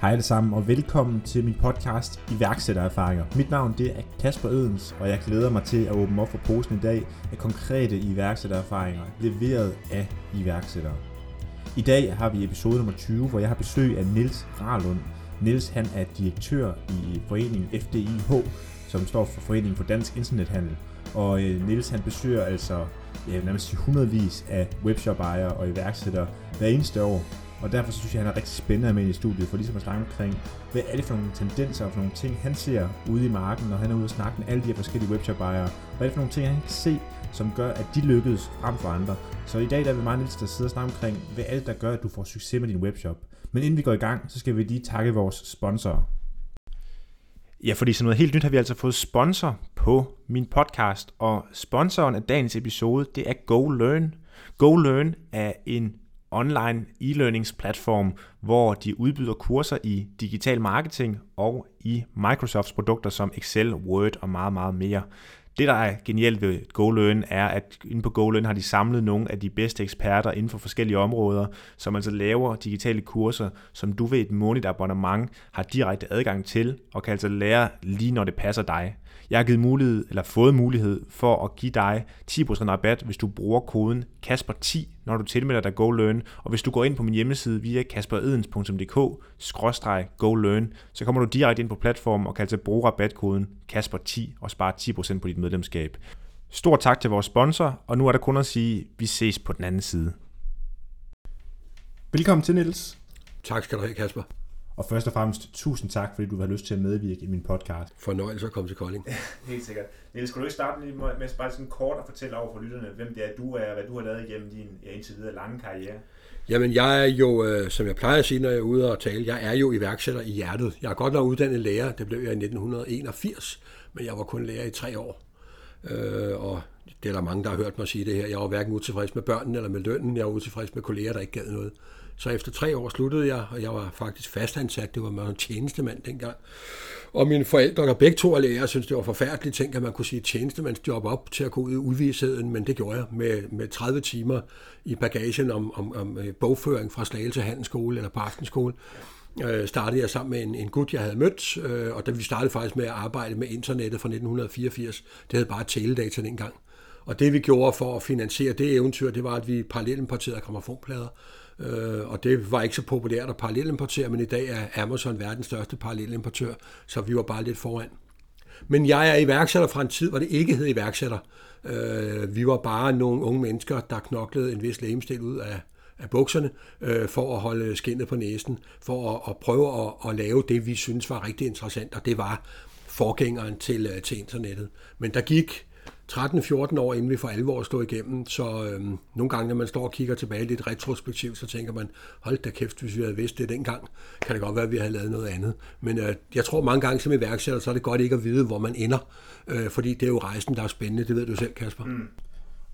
Hej alle sammen og velkommen til min podcast Iværksættererfaringer. Mit navn det er Kasper Ødens, og jeg glæder mig til at åbne op for posen i dag af konkrete iværksættererfaringer leveret af iværksættere. I dag har vi episode nummer 20, hvor jeg har besøg af Nils Rarlund. Nils han er direktør i foreningen FDIH, som står for Foreningen for Dansk Internethandel. Og øh, Nils han besøger altså ja, nærmest hundredvis af webshop-ejere og iværksættere hver eneste år. Og derfor synes jeg, han er rigtig spændende med i studiet, for ligesom at snakke omkring, hvad er det for nogle tendenser og for nogle ting, han ser ude i marken, når han er ude og snakke med alle de her forskellige webshop-ejere. Hvad er det for nogle ting, han kan se, som gør, at de lykkedes frem for andre. Så i dag der er vi meget lidt, der sidder og snakke omkring, hvad er det, der gør, at du får succes med din webshop. Men inden vi går i gang, så skal vi lige takke vores sponsorer. Ja, fordi som noget helt nyt har vi altså fået sponsor på min podcast, og sponsoren af dagens episode, det er GoLearn. GoLearn er en online e-learningsplatform, hvor de udbyder kurser i digital marketing og i Microsofts produkter som Excel, Word og meget, meget mere. Det, der er genialt ved GoLearn, er, at inde på GoLearn har de samlet nogle af de bedste eksperter inden for forskellige områder, som altså laver digitale kurser, som du ved et månedligt abonnement har direkte adgang til, og kan altså lære lige når det passer dig. Jeg har givet mulighed, eller fået mulighed for at give dig 10% rabat, hvis du bruger koden Kasper10, når du tilmelder dig GoLearn. Og hvis du går ind på min hjemmeside via kasperedens.dk-golearn, så kommer du direkte ind på platformen og kan altså bruge rabatkoden Kasper10 og spare 10% på dit medlemskab. Stor tak til vores sponsor, og nu er der kun at sige, at vi ses på den anden side. Velkommen til, Niels. Tak skal du have, Kasper. Og først og fremmest, tusind tak, fordi du har lyst til at medvirke i min podcast. Fornøjelse at komme til Kolding. Helt sikkert. Niels, skulle du ikke starte lige med bare sådan kort at fortælle over for lytterne, hvem det er, du er, hvad du har lavet igennem din ja, indtil videre lange karriere? Jamen, jeg er jo, øh, som jeg plejer at sige, når jeg er ude og tale, jeg er jo iværksætter i hjertet. Jeg er godt nok uddannet lærer, det blev jeg i 1981, men jeg var kun lærer i tre år. Øh, og det er der mange, der har hørt mig sige det her. Jeg var hverken utilfreds med børnene eller med lønnen. Jeg var utilfreds med kolleger, der ikke gad noget. Så efter tre år sluttede jeg, og jeg var faktisk fastansat. Det var med en tjenestemand dengang. Og mine forældre, der begge to er læger, synes det var forfærdeligt ting, at man kunne sige tjenestemandsjob op til at gå ud i udvidsheden, men det gjorde jeg med, med 30 timer i bagagen om, om, om øh, bogføring fra Slagelse Handelsskole eller på aftenskole øh, startede jeg sammen med en, en gut, jeg havde mødt, øh, og da vi startede faktisk med at arbejde med internettet fra 1984, det hed bare teledata dengang. Og det vi gjorde for at finansiere det eventyr, det var, at vi parallelt importerede gramofonplader. Øh, og det var ikke så populært at parallelimportere, men i dag er Amazon verdens største parallelimportør, så vi var bare lidt foran. Men jeg er iværksætter fra en tid, hvor det ikke hed iværksætter. Øh, vi var bare nogle unge mennesker, der knoklede en vis lægemstil ud af, af bukserne øh, for at holde skinnet på næsen, for at, at prøve at, at lave det, vi synes var rigtig interessant, og det var forgængeren til, øh, til internettet. Men der gik 13-14 år, inden vi for alvor stod igennem, så øh, nogle gange, når man står og kigger tilbage lidt retrospektivt, så tænker man, hold da kæft, hvis vi havde vidst det dengang, kan det godt være, at vi havde lavet noget andet. Men øh, jeg tror mange gange som iværksætter, så er det godt ikke at vide, hvor man ender, øh, fordi det er jo rejsen, der er spændende, det ved du selv, Kasper. Mm.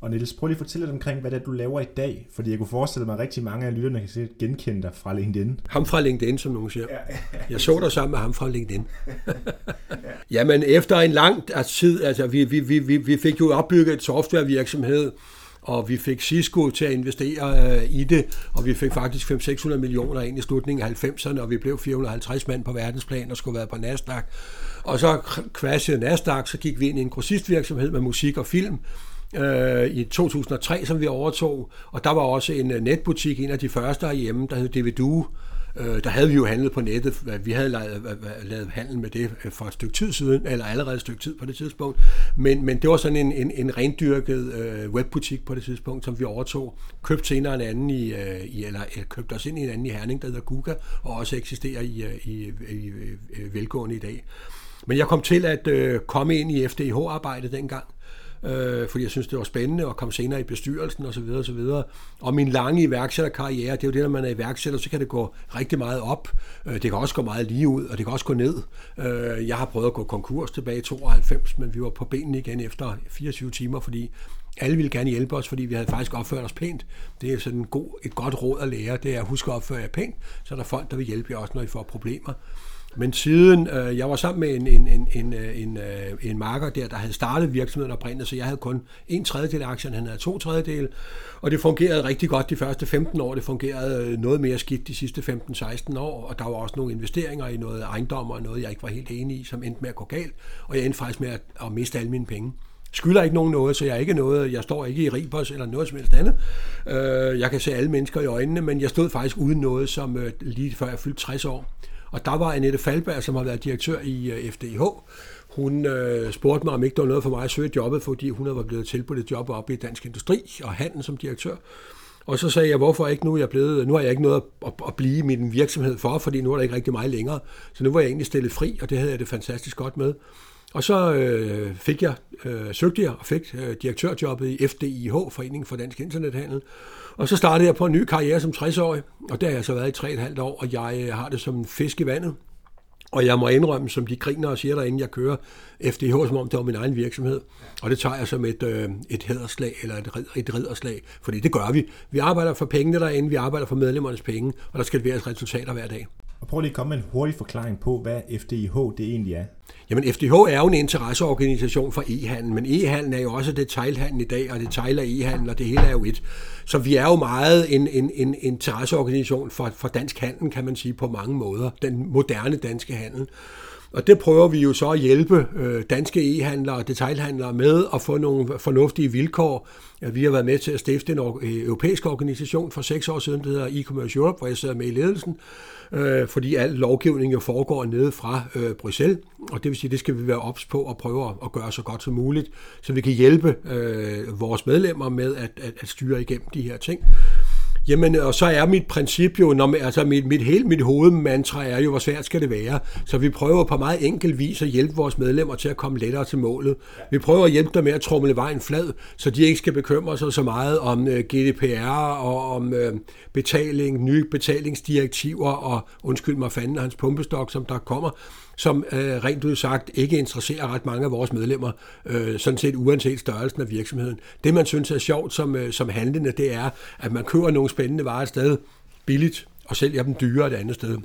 Og Niels, prøv lige at fortælle lidt omkring, hvad det er, du laver i dag. Fordi jeg kunne forestille mig, at rigtig mange af lytterne kan sikkert genkende dig fra LinkedIn. Ham fra LinkedIn, som nogen siger. Jeg så dig sammen med ham fra LinkedIn. Jamen, efter en lang tid, altså vi, vi, vi, vi fik jo opbygget et softwarevirksomhed, og vi fik Cisco til at investere øh, i det, og vi fik faktisk 500-600 millioner ind i slutningen af 90'erne, og vi blev 450 mand på verdensplan og skulle være på Nasdaq. Og så crashede Nasdaq, så gik vi ind i en grossistvirksomhed med musik og film, øh, i 2003, som vi overtog. Og der var også en øh, netbutik, en af de første herhjemme, der hed Dvidu. Øh, der havde vi jo handlet på nettet. Vi havde lavet, lavet handel med det øh, for et stykke tid siden, eller allerede et stykke tid på det tidspunkt. Men, men det var sådan en, en, en rendyrket øh, webbutik på det tidspunkt, som vi overtog. Købte senere en anden i, øh, i eller købte os ind i en anden i Herning, der hedder Guga, og også eksisterer i, øh, i, i, i, i velgående i dag. Men jeg kom til at øh, komme ind i FDH-arbejdet dengang, øh, øh, fordi jeg synes, det var spændende at komme senere i bestyrelsen osv. osv. Og min lange iværksætterkarriere, det er jo det, når man er iværksætter, så kan det gå rigtig meget op. Øh, det kan også gå meget lige ud, og det kan også gå ned. Øh, jeg har prøvet at gå konkurs tilbage i 92, men vi var på benene igen efter 24 timer, fordi alle ville gerne hjælpe os, fordi vi havde faktisk opført os pænt. Det er sådan en god, et godt råd at lære, det er at huske at opføre jer pænt, så er der folk, der vil hjælpe jer også, når I får problemer. Men siden øh, jeg var sammen med en, en, en, en, øh, en, øh, en marker der, der havde startet virksomheden oprindeligt, så jeg havde kun en tredjedel af aktien, han havde to tredjedel, og det fungerede rigtig godt de første 15 år. Det fungerede øh, noget mere skidt de sidste 15-16 år, og der var også nogle investeringer i noget ejendom og noget, jeg ikke var helt enig i, som endte med at gå galt, og jeg endte faktisk med at, at miste alle mine penge skylder ikke nogen noget, så jeg er ikke noget, jeg står ikke i Ribos eller noget som helst andet. Øh, jeg kan se alle mennesker i øjnene, men jeg stod faktisk uden noget, som lige før jeg fyldte 60 år. Og der var Annette Falberg, som har været direktør i øh, FDH. FDIH. Hun øh, spurgte mig, om ikke det var noget for mig at søge jobbet, fordi hun var blevet tilbudt et job op i Dansk Industri og handel som direktør. Og så sagde jeg, hvorfor ikke nu? Jeg blevet, nu har jeg ikke noget at, at blive i min virksomhed for, fordi nu er der ikke rigtig meget længere. Så nu var jeg egentlig stillet fri, og det havde jeg det fantastisk godt med. Og så øh, fik jeg, øh, søgte jeg og fik øh, direktørjobbet i FDIH, Foreningen for Dansk Internethandel. Og så startede jeg på en ny karriere som 60-årig, og der har jeg så været i 3,5 år, og jeg øh, har det som en fisk i vandet. Og jeg må indrømme, som de griner og siger derinde, jeg kører FDH, som om det var min egen virksomhed. Og det tager jeg som et, øh, et hederslag eller et, et ridderslag, fordi det gør vi. Vi arbejder for pengene derinde, vi arbejder for medlemmernes penge, og der skal leveres resultater hver dag. Og prøv lige at komme med en hurtig forklaring på, hvad FDIH det egentlig er. Jamen FDH er jo en interesseorganisation for e-handel, men e-handel er jo også detailhandel i dag, og detail er e-handel, og det hele er jo et. Så vi er jo meget en, en, en interesseorganisation for, for dansk handel, kan man sige, på mange måder. Den moderne danske handel. Og det prøver vi jo så at hjælpe øh, danske e-handlere og detailhandlere med at få nogle fornuftige vilkår. Vi har været med til at stifte en øh, europæisk organisation for seks år siden, der hedder e-commerce Europe, hvor jeg sidder med i ledelsen, øh, fordi al lovgivning jo foregår nede fra Bruxelles, og det vil sige, det skal vi være ops på og prøve at gøre så godt som muligt, så vi kan hjælpe vores medlemmer med at, at, at styre igennem de her ting. Jamen, og så er mit princip jo, når, altså mit, mit hele mit hovedmantra er jo, hvor svært skal det være. Så vi prøver på meget enkel vis at hjælpe vores medlemmer til at komme lettere til målet. Vi prøver at hjælpe dem med at trumle vejen flad, så de ikke skal bekymre sig så meget om øh, GDPR og om øh, betaling, nye betalingsdirektiver og undskyld mig fanden hans pumpestok, som der kommer som øh, rent ud sagt ikke interesserer ret mange af vores medlemmer, øh, sådan set uanset størrelsen af virksomheden. Det, man synes er sjovt som, øh, som handlende, det er, at man køber nogle spændende varer et sted billigt, og sælger dem dyrere et andet sted.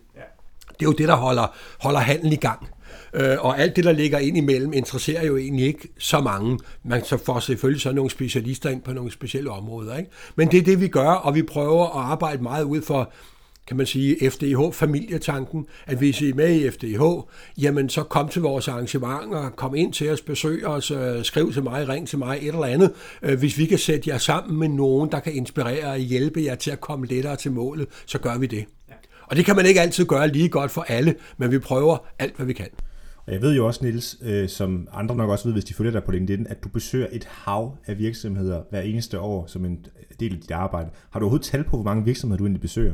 Det er jo det, der holder, holder handlen i gang. Øh, og alt det, der ligger ind imellem, interesserer jo egentlig ikke så mange. Man så får selvfølgelig så nogle specialister ind på nogle specielle områder. Ikke? Men det er det, vi gør, og vi prøver at arbejde meget ud for kan man sige, FDH-familietanken, at hvis I er med i FDH, jamen så kom til vores arrangementer, kom ind til os, besøg os, øh, skriv til mig, ring til mig, et eller andet. Øh, hvis vi kan sætte jer sammen med nogen, der kan inspirere og hjælpe jer til at komme lettere til målet, så gør vi det. Og det kan man ikke altid gøre lige godt for alle, men vi prøver alt, hvad vi kan. Og jeg ved jo også, Nils, øh, som andre nok også ved, hvis de følger dig på LinkedIn, at du besøger et hav af virksomheder hver eneste år som en del af dit arbejde. Har du overhovedet tal på, hvor mange virksomheder du egentlig besøger?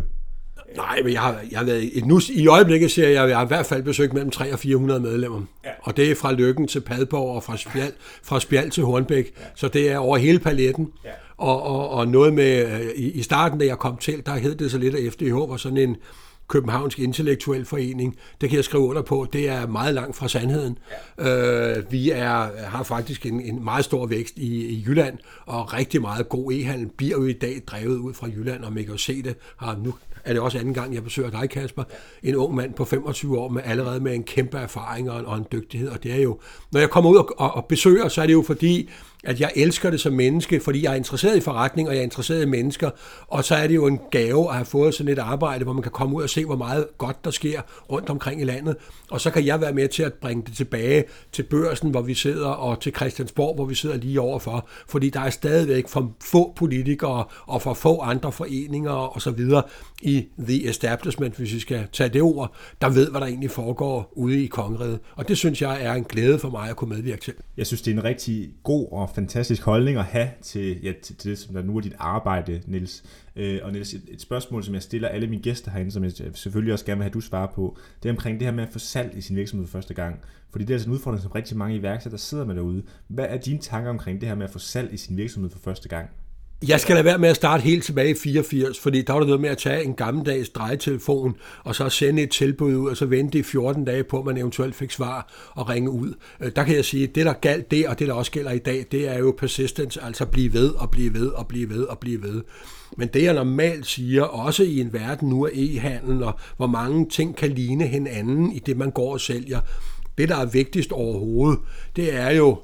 Nej, men jeg har, jeg har været, nu, i øjeblikket siger jeg, at jeg har i hvert fald besøgt mellem 300 og 400 medlemmer. Ja. Og det er fra Lykken til Padborg og fra Spjald, fra Spjald til Hornbæk. Ja. Så det er over hele paletten. Ja. Og, og, og noget med, øh, i, i starten, da jeg kom til, der hed det så lidt, at FDH var sådan en, Københavnsk Intellektuel Forening. Det kan jeg skrive under på. Det er meget langt fra sandheden. Ja. Øh, vi er, har faktisk en, en meget stor vækst i, i Jylland, og rigtig meget god e-handel bliver jo i dag drevet ud fra Jylland, og man kan jo se det. Har nu er det også anden gang, jeg besøger dig, Kasper. En ung mand på 25 år, med allerede med en kæmpe erfaring og en, og en dygtighed. Og det er jo, når jeg kommer ud og, og, og besøger, så er det jo fordi, at jeg elsker det som menneske, fordi jeg er interesseret i forretning, og jeg er interesseret i mennesker. Og så er det jo en gave at have fået sådan et arbejde, hvor man kan komme ud og se, hvor meget godt der sker rundt omkring i landet. Og så kan jeg være med til at bringe det tilbage til børsen, hvor vi sidder, og til Christiansborg, hvor vi sidder lige overfor. Fordi der er stadigvæk for få politikere og for få andre foreninger og så videre i the establishment, hvis vi skal tage det ord, der ved, hvad der egentlig foregår ude i kongeriget. Og det synes jeg er en glæde for mig at kunne medvirke til. Jeg synes, det er en rigtig god og fantastisk holdning at have til, ja, til, til det, som der nu er dit arbejde, Nils. Øh, og Niels, et, et spørgsmål, som jeg stiller alle mine gæster herinde, som jeg selvfølgelig også gerne vil have, du svarer på, det er omkring det her med at få salg i sin virksomhed første gang. Fordi det er altså en udfordring, som rigtig mange iværksættere sidder med derude. Hvad er dine tanker omkring det her med at få salg i sin virksomhed for første gang? Jeg skal lade være med at starte helt tilbage i 84, fordi der var der noget med at tage en gammeldags drejetelefon, og så sende et tilbud ud, og så vente i 14 dage på, at man eventuelt fik svar og ringe ud. Øh, der kan jeg sige, at det, der galt det, og det, der også gælder i dag, det er jo persistence, altså blive ved og blive ved og blive ved og blive ved. Men det, jeg normalt siger, også i en verden nu af e-handel, og hvor mange ting kan ligne hinanden i det, man går og sælger, det, der er vigtigst overhovedet, det er jo,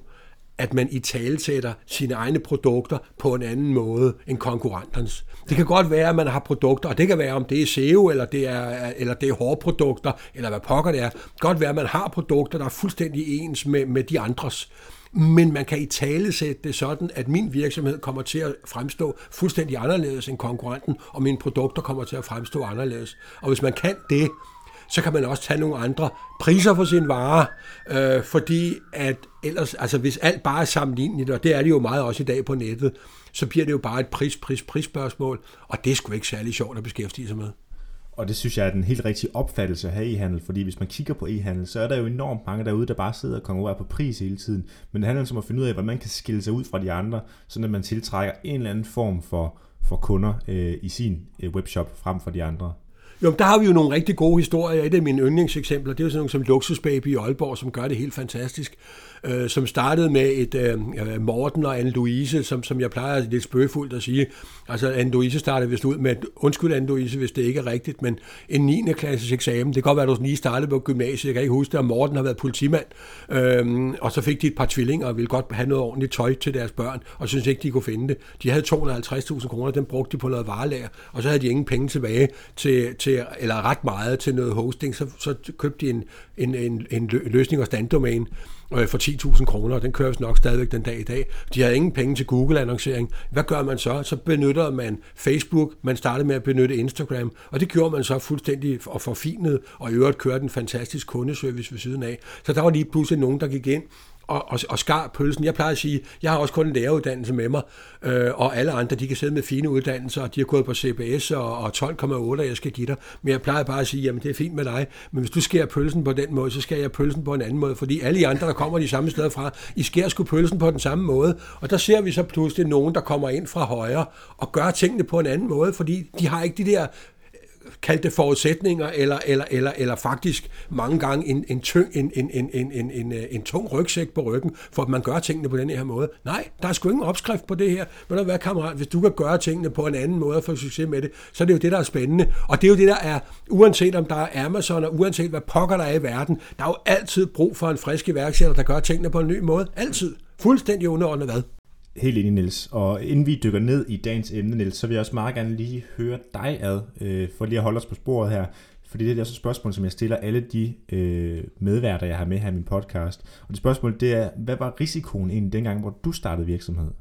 at man i talesætter sine egne produkter på en anden måde end konkurrenternes. Det kan godt være, at man har produkter, og det kan være, om det er SEO, eller det er, eller det er hårprodukter, eller hvad pokker det er. Det kan godt være, at man har produkter, der er fuldstændig ens med, med de andres. Men man kan i tale sætte det sådan, at min virksomhed kommer til at fremstå fuldstændig anderledes end konkurrenten, og mine produkter kommer til at fremstå anderledes. Og hvis man kan det, så kan man også tage nogle andre priser for sine varer, øh, fordi at ellers, altså hvis alt bare er sammenligneligt, og det er det jo meget også i dag på nettet, så bliver det jo bare et pris, pris, pris spørgsmål, og det er sgu ikke særlig sjovt at beskæftige sig med. Og det synes jeg er den helt rigtige opfattelse at have e-handel, fordi hvis man kigger på e-handel, så er der jo enormt mange derude, der bare sidder og konkurrerer på pris hele tiden. Men det handler om at finde ud af, hvordan man kan skille sig ud fra de andre, så man tiltrækker en eller anden form for, for kunder øh, i sin øh, webshop frem for de andre. Jo, der har vi jo nogle rigtig gode historier. Et af mine yndlingseksempler, det er jo sådan nogle som Luksusbaby i Aalborg, som gør det helt fantastisk øh, som startede med et øh, Morten og Anne-Louise, som, som jeg plejer lidt spøgefuldt at sige. Altså Anne-Louise startede vist ud med, undskyld Anne-Louise, hvis det ikke er rigtigt, men en 9. klasses eksamen. Det kan godt være, at du lige startede på gymnasiet, jeg kan ikke huske det, og Morten har været politimand. Øh, og så fik de et par tvillinger og ville godt have noget ordentligt tøj til deres børn, og synes ikke, de kunne finde det. De havde 250.000 kroner, den brugte de på noget varelager, og så havde de ingen penge tilbage til, til eller ret meget til noget hosting, så, så købte de en, en, en, en løsning og standdomæne øh, for 10.000 kroner, og den køres nok stadigvæk den dag i dag. De har ingen penge til Google-annoncering. Hvad gør man så? Så benytter man Facebook, man startede med at benytte Instagram, og det gjorde man så fuldstændig og forfinet, og i øvrigt kørte en fantastisk kundeservice ved siden af. Så der var lige pludselig nogen, der gik ind og, og, og skar pølsen. Jeg plejer at sige, jeg har også kun en læreruddannelse med mig, øh, og alle andre, de kan sidde med fine uddannelser, og de har gået på CBS og, og 12,8, jeg skal give dig. Men jeg plejer bare at sige, jamen det er fint med dig, men hvis du skærer pølsen på den måde, så skærer jeg pølsen på en anden måde, fordi alle de andre, der kommer de samme steder fra, I skærer sgu pølsen på den samme måde. Og der ser vi så pludselig nogen, der kommer ind fra højre og gør tingene på en anden måde, fordi de har ikke de der kaldte det forudsætninger, eller, eller, eller, eller faktisk mange gange en, en, tyng, en, en, en, en, en, en, øh, en tung rygsæk på ryggen, for at man gør tingene på den her måde. Nej, der er sgu ingen opskrift på det her. Men du hvad, kammerat, hvis du kan gøre tingene på en anden måde og få succes med det, så er det jo det, der er spændende. Og det er jo det, der er, uanset om der er Amazon, og uanset hvad pokker der er i verden, der er jo altid brug for en frisk iværksætter, der gør tingene på en ny måde. Altid. Fuldstændig underordnet hvad. Helt enig, Niels. Og inden vi dykker ned i dagens emne, Niels, så vil jeg også meget gerne lige høre dig ad, øh, for lige at holde os på sporet her. Fordi det er også et spørgsmål, som jeg stiller alle de øh, medværter, jeg har med her i min podcast. Og det spørgsmål, det er, hvad var risikoen egentlig dengang, hvor du startede virksomhed?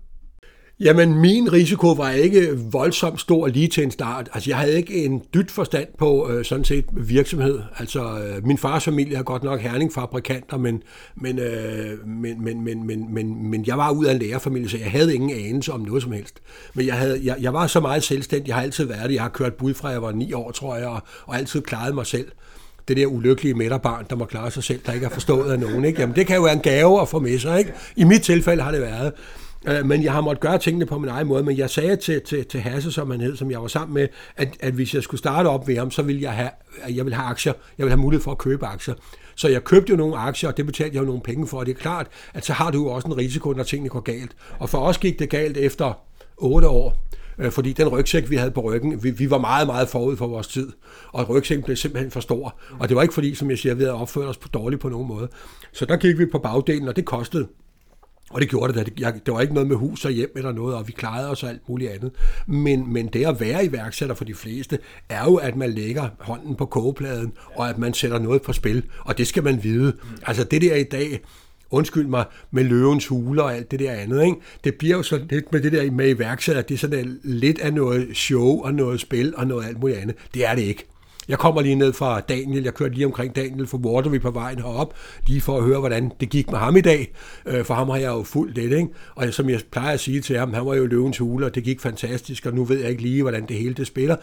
Jamen, min risiko var ikke voldsomt stor lige til en start. Altså, jeg havde ikke en dyt forstand på øh, sådan set virksomhed. Altså, øh, min fars familie er godt nok herningfabrikanter, men, men, øh, men, men, men, men, men, men jeg var ud af en lærerfamilie, så jeg havde ingen anelse om noget som helst. Men jeg, havde, jeg, jeg var så meget selvstændig, jeg har altid været det. Jeg har kørt bud fra, jeg var ni år, tror jeg, og, og altid klaret mig selv det der ulykkelige midterbarn, der må klare sig selv, der ikke har forstået af nogen. Ikke? Jamen, det kan jo være en gave at få med sig. Ikke? I mit tilfælde har det været. Øh, men jeg har måttet gøre tingene på min egen måde, men jeg sagde til, til, til Hasse, som han hed, som jeg var sammen med, at, at hvis jeg skulle starte op ved ham, så ville jeg have, jeg ville have aktier. Jeg ville have mulighed for at købe aktier. Så jeg købte jo nogle aktier, og det betalte jeg jo nogle penge for, og det er klart, at så har du jo også en risiko, når tingene går galt. Og for os gik det galt efter 8 år, øh, fordi den rygsæk, vi havde på ryggen, vi, vi var meget, meget forud for vores tid, og rygsækken blev simpelthen for stor. Og det var ikke fordi, som jeg siger, vi havde opført os på dårligt på nogen måde. Så der gik vi på bagdelen, og det kostede og det gjorde det, da. Det, det var ikke noget med hus og hjem eller noget, og vi klarede os og alt muligt andet. Men, men det at være iværksætter for de fleste, er jo, at man lægger hånden på kogepladen, og at man sætter noget på spil. Og det skal man vide. Altså det der i dag, undskyld mig, med løvens huler og alt det der andet, ikke? det bliver jo så lidt med det der med iværksætter, det er sådan lidt af noget show og noget spil og noget alt muligt andet. Det er det ikke. Jeg kommer lige ned fra Daniel, jeg kørte lige omkring Daniel for Waterby på vejen herop, lige for at høre, hvordan det gik med ham i dag, øh, for ham har jeg jo fuldt det, ikke? og som jeg plejer at sige til ham, han var jo løvens hule, og det gik fantastisk, og nu ved jeg ikke lige, hvordan det hele det spiller.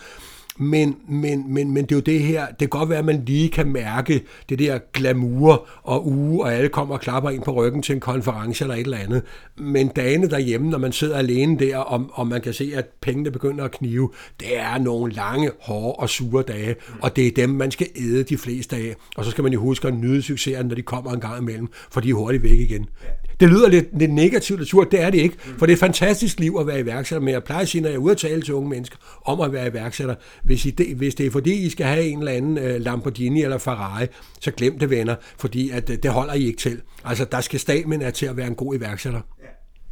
Men, men, men, men det er jo det her, det kan godt være, at man lige kan mærke det der glamour og uge, og alle kommer og klapper ind på ryggen til en konference eller et eller andet. Men dagene derhjemme, når man sidder alene der, og, og man kan se, at pengene begynder at knive, det er nogle lange, hårde og sure dage, og det er dem, man skal æde de fleste af. Og så skal man jo huske at nyde succesen, når de kommer en gang imellem, for de er hurtigt væk igen. Det lyder lidt, lidt negativt og surt, det er det ikke, for det er et fantastisk liv at være iværksætter, men jeg plejer at sige, når jeg er ude at tale til unge mennesker om at være iværksætter, hvis, I det, hvis det er fordi, I skal have en eller anden uh, Lamborghini eller Ferrari, så glem det venner, fordi at, uh, det holder I ikke til. Altså, der skal stamen til at være en god iværksætter.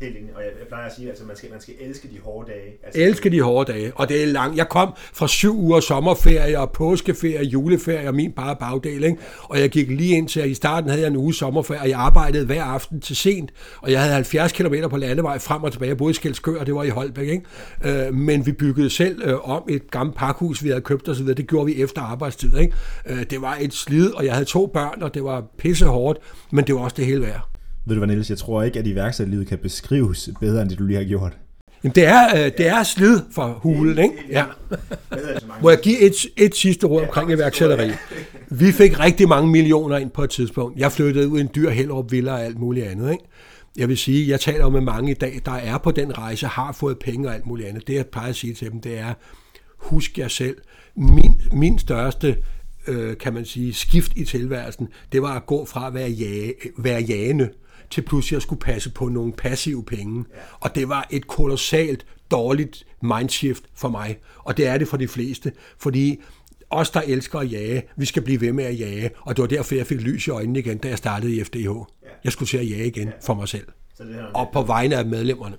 Helt enig. Og jeg, jeg plejer at sige, at altså, man, skal, man skal elske de hårde dage. Altså, elske de hårde dage. Og det er langt. Jeg kom fra syv uger sommerferie og påskeferie, og juleferie og min bare bagdel. Ikke? Og jeg gik lige ind til, at i starten havde jeg en uge sommerferie, og jeg arbejdede hver aften til sent. Og jeg havde 70 km på landevej frem og tilbage. Jeg boede i Skelskør, og det var i Holbæk. Ikke? Øh, men vi byggede selv øh, om et gammelt pakhus, vi havde købt osv. Det gjorde vi efter arbejdstid. Ikke? Øh, det var et slid, og jeg havde to børn, og det var pisse hårdt, men det var også det hele værd. Ved du hvad, Niels, jeg tror ikke, at iværksætterlivet kan beskrives bedre, end det du lige har gjort. Jamen, det er, øh, det er slid for hulen, ikke? Ja. Må jeg give et, et sidste råd omkring iværksætteri? Vi fik rigtig mange millioner ind på et tidspunkt. Jeg flyttede ud i en dyr Hellerup Villa og alt muligt andet, ikke? Jeg vil sige, jeg taler med mange i dag, der er på den rejse, har fået penge og alt muligt andet. Det, jeg plejer at sige til dem, det er, husk jer selv. Min, min største øh, kan man sige, skift i tilværelsen, det var at gå fra at være, jage, være jagende, til pludselig at skulle passe på nogle passive penge. Og det var et kolossalt dårligt mindshift for mig. Og det er det for de fleste, fordi os, der elsker at jage, vi skal blive ved med at jage. Og det var derfor, jeg fik lys i øjnene igen, da jeg startede i FDH. Jeg skulle til at jage igen for mig selv. Og på vegne af medlemmerne.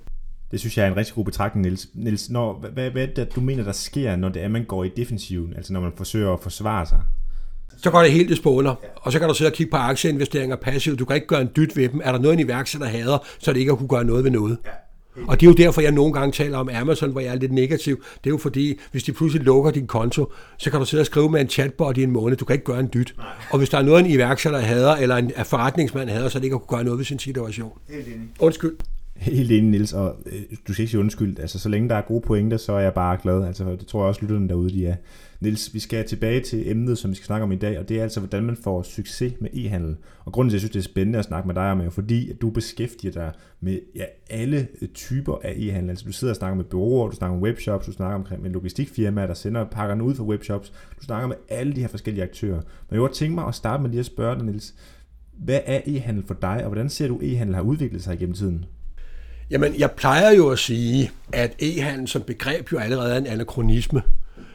Det synes jeg er en rigtig god betragtning, Niels. Niels når, hvad, hvad er det, du mener, der sker, når det er, man går i defensiven? Altså når man forsøger at forsvare sig? Så går det helt i spåner. Og så kan du sidde og kigge på aktieinvesteringer passivt. Du kan ikke gøre en dyt ved dem. Er der noget, en iværksætter hader, så er det ikke at kunne gøre noget ved noget. Ja. Og det er jo derfor, jeg nogle gange taler om Amazon, hvor jeg er lidt negativ. Det er jo fordi, hvis de pludselig lukker din konto, så kan du sidde og skrive med en chatbot i en måned. Du kan ikke gøre en dyt. Nej. Og hvis der er noget, en iværksætter hader, eller en forretningsmand hader, så er det ikke at kunne gøre noget ved sin situation. Helt enig. Undskyld. Helt enig, Nils, og øh, du skal ikke sige undskyld. Altså, så længe der er gode pointer, så er jeg bare glad. Altså, det tror jeg også, lytterne derude, de er. Nils, vi skal tilbage til emnet, som vi skal snakke om i dag, og det er altså, hvordan man får succes med e-handel. Og grunden til, at jeg synes, det er spændende at snakke med dig om, er jo fordi, at du beskæftiger dig med ja, alle øh, typer af e-handel. Altså, du sidder og snakker med bureauer, du snakker med webshops, du snakker omkring med logistikfirmaer, der sender pakkerne ud for webshops. Du snakker med alle de her forskellige aktører. Men jeg kunne tænke mig at starte med lige at spørge dig, Nils, hvad er e-handel for dig, og hvordan ser du, e-handel har udviklet sig gennem tiden? Jamen, jeg plejer jo at sige, at e-handel som begreb jo allerede er en anachronisme.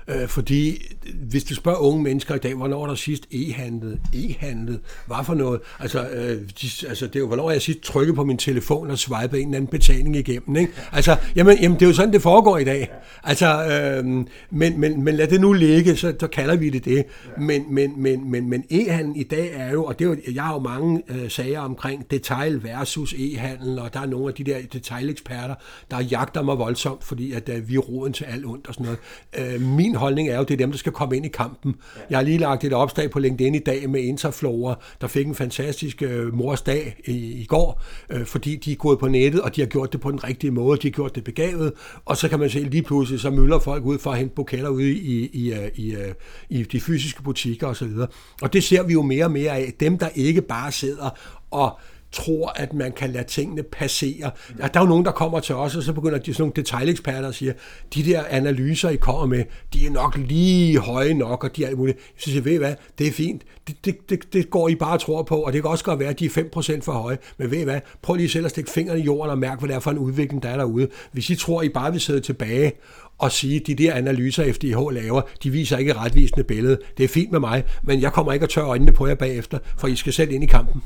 Øh, fordi hvis du spørger unge mennesker i dag, hvornår der sidst e-handlet? E-handlet? Hvad for noget? Altså, øh, de, altså det er jo, hvornår jeg sidst trykket på min telefon og swipet en eller anden betaling igennem, ikke? Altså, jamen, jamen, det er jo sådan, det foregår i dag. Altså, øh, men, men, men lad det nu ligge, så, så kalder vi det det. Men, men, men, men, men e-handel i dag er jo, og det er jo, jeg har jo mange øh, sager omkring detail versus e-handel, og der er nogle af de der detaileksperter, der jagter mig voldsomt, fordi at øh, vi er roden til alt ondt og sådan noget. Øh, min holdning er jo, det er dem, der skal komme ind i kampen. Jeg har lige lagt et opslag på LinkedIn i dag med Interflora, der fik en fantastisk øh, mors dag i, i går, øh, fordi de er gået på nettet, og de har gjort det på den rigtige måde, de har gjort det begavet, og så kan man se lige pludselig, så møller folk ud for at hente buketter ude i, i, øh, i, øh, i de fysiske butikker osv. Og, og det ser vi jo mere og mere af. Dem, der ikke bare sidder og tror, at man kan lade tingene passere. Ja, der er jo nogen, der kommer til os, og så begynder de sådan nogle detaljeksperter og siger, de der analyser, I kommer med, de er nok lige høje nok, og de er alt muligt. Så siger ved I hvad, det er fint. Det, det, det, det går I bare og tror på, og det kan også godt være, at de er 5% for høje. Men ved I hvad, prøv lige selv at stikke fingrene i jorden og mærke, hvad det er for en udvikling, der er derude. Hvis I tror, I bare vil sidde tilbage og sige, at de der analyser, FDH laver, de viser ikke et retvisende billede. Det er fint med mig, men jeg kommer ikke at tørre øjnene på jer bagefter, for I skal selv ind i kampen.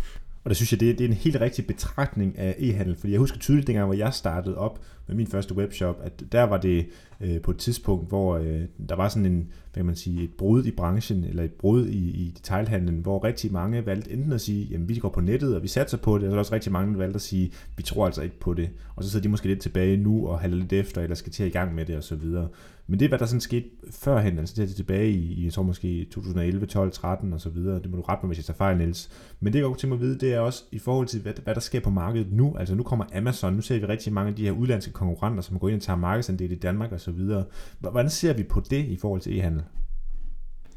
Og det synes jeg, det er, det er en helt rigtig betragtning af e-handel, fordi jeg husker tydeligt dengang, hvor jeg startede op med min første webshop, at der var det øh, på et tidspunkt, hvor øh, der var sådan en, hvad kan man sige, et brud i branchen, eller et brud i, i detailhandlen, hvor rigtig mange valgte enten at sige, jamen vi går på nettet, og vi satser på det, og så er der også rigtig mange, der valgte at sige, vi tror altså ikke på det, og så sidder de måske lidt tilbage nu og halder lidt efter, eller skal til at i gang med det, og så videre. Men det er, hvad der sådan skete førhen, altså det er tilbage i, jeg tror måske 2011, 12, 13 og så videre. Det må du rette mig, hvis jeg tager fejl, Niels. Men det, jeg godt til mig at vide, det er også i forhold til, hvad, hvad der sker på markedet nu. Altså nu kommer Amazon, nu ser vi rigtig mange af de her udlandske konkurrenter, som går ind og tager markedsandel i Danmark og osv. Hvordan ser vi på det i forhold til e-handel?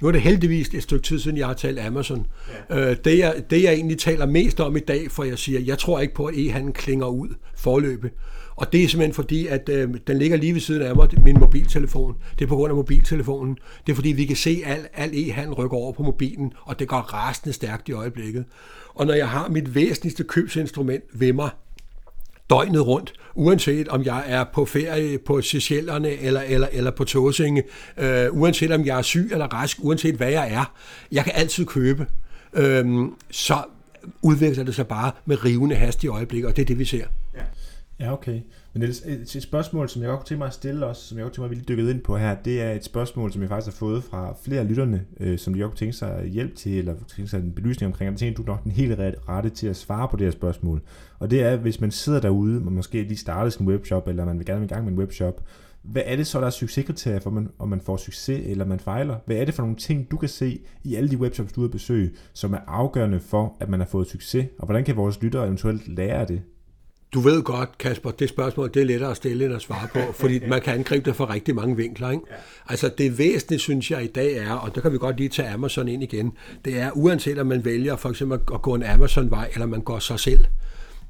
Nu er det heldigvis et stykke tid siden, jeg har talt Amazon. Ja. Øh, det, jeg, det jeg egentlig taler mest om i dag, for jeg siger, jeg tror ikke på, at e-handel klinger ud forløbet. Og det er simpelthen fordi, at øh, den ligger lige ved siden af mig, min mobiltelefon. Det er på grund af mobiltelefonen. Det er fordi, vi kan se, at al, al e-handel rykker over på mobilen, og det går rasende stærkt i øjeblikket. Og når jeg har mit væsentligste købsinstrument ved mig, døgnet rundt, uanset om jeg er på ferie på Seychellerne eller, eller, eller på Tåsinge, øh, uanset om jeg er syg eller rask, uanset hvad jeg er. Jeg kan altid købe. Øh, så udvikler det sig bare med rivende hast i øjeblikket, og det er det, vi ser. Ja. Okay. Men det er et, et spørgsmål, som jeg godt kunne tænke mig at stille os, som jeg godt kunne tænke mig at vi lige ind på her, det er et spørgsmål, som jeg faktisk har fået fra flere af lytterne, øh, som de godt kunne tænke sig hjælp til, eller tænke sig en belysning omkring, og jeg tænker, du er nok den helt rette til at svare på det her spørgsmål. Og det er, hvis man sidder derude, og måske lige starter sin webshop, eller man vil gerne i gang med en webshop, hvad er det så, der er succeskriterier for, man, om man får succes eller man fejler? Hvad er det for nogle ting, du kan se i alle de webshops, du har besøgt, som er afgørende for, at man har fået succes? Og hvordan kan vores lyttere eventuelt lære det? Du ved godt, Kasper, det spørgsmål det er lettere at stille end at svare på, fordi man kan angribe det fra rigtig mange vinkler. Ikke? Ja. Altså det væsentlige, synes jeg i dag er, og der kan vi godt lige tage Amazon ind igen, det er uanset om man vælger for eksempel at gå en Amazon-vej, eller man går sig selv,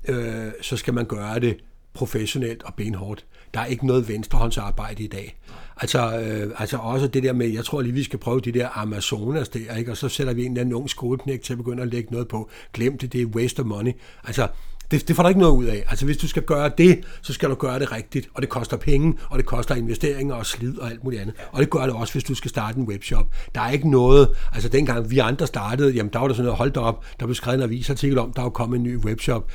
øh, så skal man gøre det professionelt og benhårdt. Der er ikke noget venstrehåndsarbejde i dag. Altså, øh, altså også det der med, jeg tror lige, vi skal prøve de der Amazonas der, ikke? og så sætter vi en eller anden ung skolepnæk til at begynde at lægge noget på. Glem det, det er waste of money. Altså, det, det får du ikke noget ud af. Altså hvis du skal gøre det, så skal du gøre det rigtigt, og det koster penge, og det koster investeringer og slid og alt muligt andet. Og det gør det også, hvis du skal starte en webshop. Der er ikke noget, altså dengang vi andre startede, jamen der var der sådan noget, hold op, der blev skrevet en avisartikel om, der var kommet en ny webshop.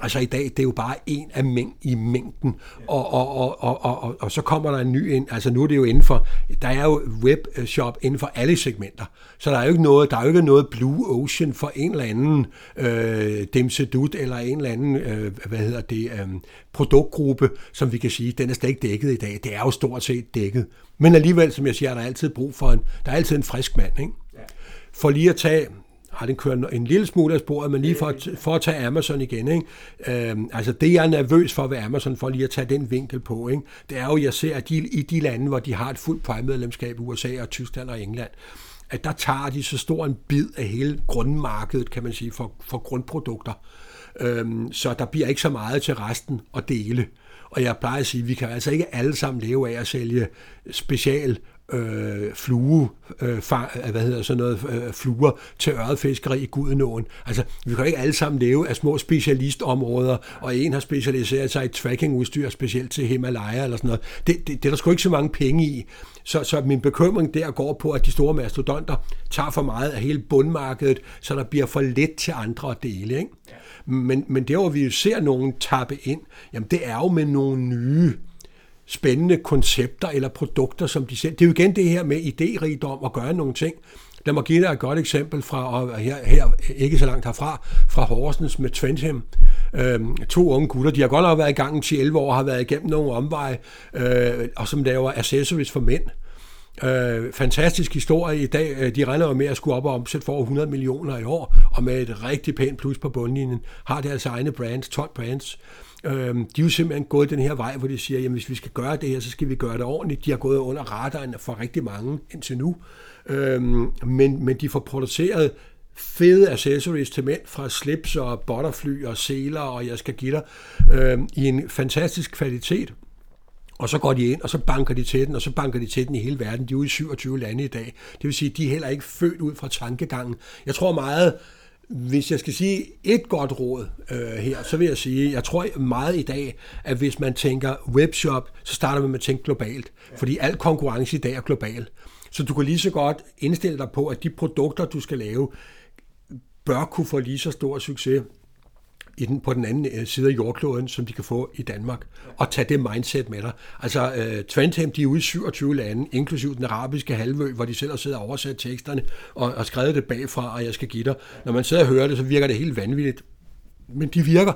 Altså i dag, det er jo bare en af mæng i mængden, og, og, og, og, og, og, og så kommer der en ny ind, altså nu er det jo inden for, der er jo webshop inden for alle segmenter, så der er jo ikke noget, der er jo ikke noget blue ocean for en eller anden øh, demsedut, eller en eller anden, øh, hvad hedder det, øh, produktgruppe, som vi kan sige, den er slet ikke dækket i dag, det er jo stort set dækket. Men alligevel, som jeg siger, er der altid brug for en, der er altid en frisk mand, ikke? For lige at tage, har den kørt en lille smule af sporet, men lige for, at, for at tage Amazon igen. Ikke? Øhm, altså det, jeg er nervøs for ved Amazon, for lige at tage den vinkel på, ikke? det er jo, jeg ser, at de, i de lande, hvor de har et fuldt Prime-medlemskab, USA og Tyskland og England, at der tager de så stor en bid af hele grundmarkedet, kan man sige, for, for grundprodukter. Øhm, så der bliver ikke så meget til resten at dele. Og jeg plejer at sige, at vi kan altså ikke alle sammen leve af at sælge special øh, flue, øh, far, øh, hvad hedder sådan noget, øh, fluer til øretfiskeri i Gudenåen. Altså, vi kan ikke alle sammen leve af små specialistområder, og en har specialiseret sig i trackingudstyr, specielt til Himalaya eller sådan noget. Det, det, det er der sgu ikke så mange penge i. Så, så min bekymring der går på, at de store mastodonter tager for meget af hele bundmarkedet, så der bliver for let til andre at dele. Ikke? Men, men der, hvor vi jo ser nogen tappe ind, jamen det er jo med nogle nye spændende koncepter eller produkter, som de selv... Det er jo igen det her med idérigdom og gøre nogle ting. Lad mig give dig et godt eksempel fra, og her, her ikke så langt herfra, fra Horsens med Twentham. Øhm, to unge gutter, de har godt nok været i gang i 11 år, har været igennem nogle omveje, øh, og som laver accessories for mænd. Øh, fantastisk historie i dag. Øh, de regner jo med at skulle op og omsætte for 100 millioner i år, og med et rigtig pænt plus på bundlinjen. Har deres altså egne brands, 12 brands. Øh, de er jo simpelthen gået den her vej, hvor de siger, at hvis vi skal gøre det her, så skal vi gøre det ordentligt. De har gået under radaren for rigtig mange indtil nu. Øh, men, men de får produceret fede accessories til mænd fra slips og butterfly og seler og jeg skal give dig øh, i en fantastisk kvalitet. Og så går de ind, og så banker de til den, og så banker de til den i hele verden. De er ude i 27 lande i dag. Det vil sige, at de er heller ikke født ud fra tankegangen. Jeg tror meget, hvis jeg skal sige et godt råd øh, her, så vil jeg sige, jeg tror meget i dag, at hvis man tænker webshop, så starter man med at tænke globalt. Fordi al konkurrence i dag er global. Så du kan lige så godt indstille dig på, at de produkter, du skal lave, bør kunne få lige så stor succes i den, på den anden øh, side af jordkloden, som de kan få i Danmark, og tage det mindset med dig. Altså, øh, uh, Trentham, de er ude i 27 lande, inklusiv den arabiske halvø, hvor de selv har siddet og oversat teksterne, og, og skrevet det bagfra, og jeg skal give dig. Når man sidder og hører det, så virker det helt vanvittigt. Men de virker.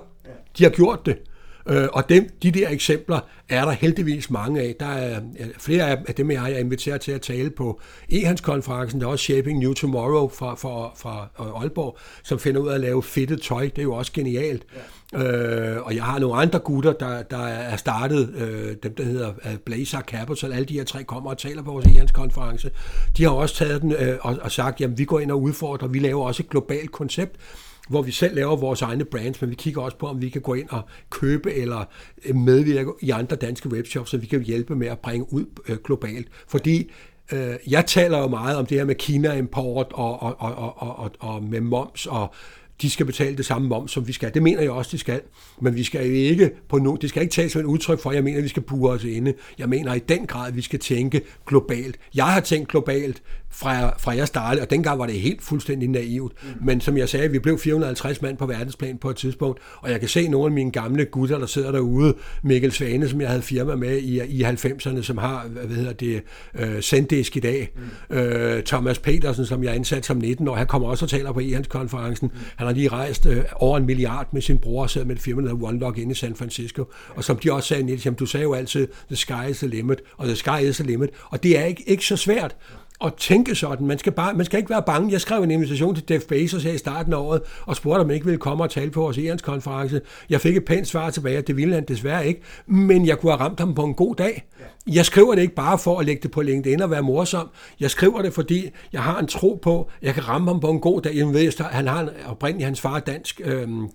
De har gjort det. Øh, og dem, de der eksempler er der heldigvis mange af. Der er flere af dem, jeg er inviteret til at tale på e-handskonferencen. Der er også Shaping New Tomorrow fra, fra, fra Aalborg, som finder ud af at lave fedtet tøj. Det er jo også genialt. Ja. Øh, og jeg har nogle andre gutter, der, der er startet, øh, dem der hedder øh, Blazer Capital, alle de her tre kommer og taler på vores e-handskonference. De har også taget den øh, og, og sagt, jamen vi går ind og udfordrer, vi laver også et globalt koncept, hvor vi selv laver vores egne brands, men vi kigger også på, om vi kan gå ind og købe eller øh, medvirke i andre danske webshops, så vi kan hjælpe med at bringe ud øh, globalt. Fordi øh, jeg taler jo meget om det her med Kina-import og, og, og, og, og, og med moms og de skal betale det samme moms, som vi skal. Det mener jeg også, de skal. Men vi skal jo ikke på no, det skal ikke tages som et udtryk for, at jeg mener, at vi skal bure os inde. Jeg mener i den grad, at vi skal tænke globalt. Jeg har tænkt globalt, fra, fra jeg startede, og dengang var det helt fuldstændig naivt. Mm. Men som jeg sagde, vi blev 450 mand på verdensplan på et tidspunkt, og jeg kan se nogle af mine gamle gutter, der sidder derude, Mikkel Svane, som jeg havde firma med i, i 90'erne, som har, hvad hedder det, uh, Sendisk i dag, mm. uh, Thomas Petersen, som jeg ansat som 19 år, han kommer også og taler på e-handskonferencen. Mm. Han har lige rejst uh, over en milliard med sin bror og sidder med et firma, der hedder OneLock inde i San Francisco, og som de også sagde, Niels, jamen, du sagde jo altid, the sky is the limit, og the sky is the limit, og det er ikke, ikke så svært at tænke sådan. Man skal, bare, man skal ikke være bange. Jeg skrev en invitation til Jeff Bezos her i starten af året, og spurgte, om han ikke ville komme og tale på vores konference. Jeg fik et pænt svar tilbage, at det ville han desværre ikke, men jeg kunne have ramt ham på en god dag. Jeg skriver det ikke bare for at lægge det på LinkedIn og være morsom. Jeg skriver det, fordi jeg har en tro på, at jeg kan ramme ham på en god dag. Jeg ved, han har oprindeligt hans far dansk, øhm,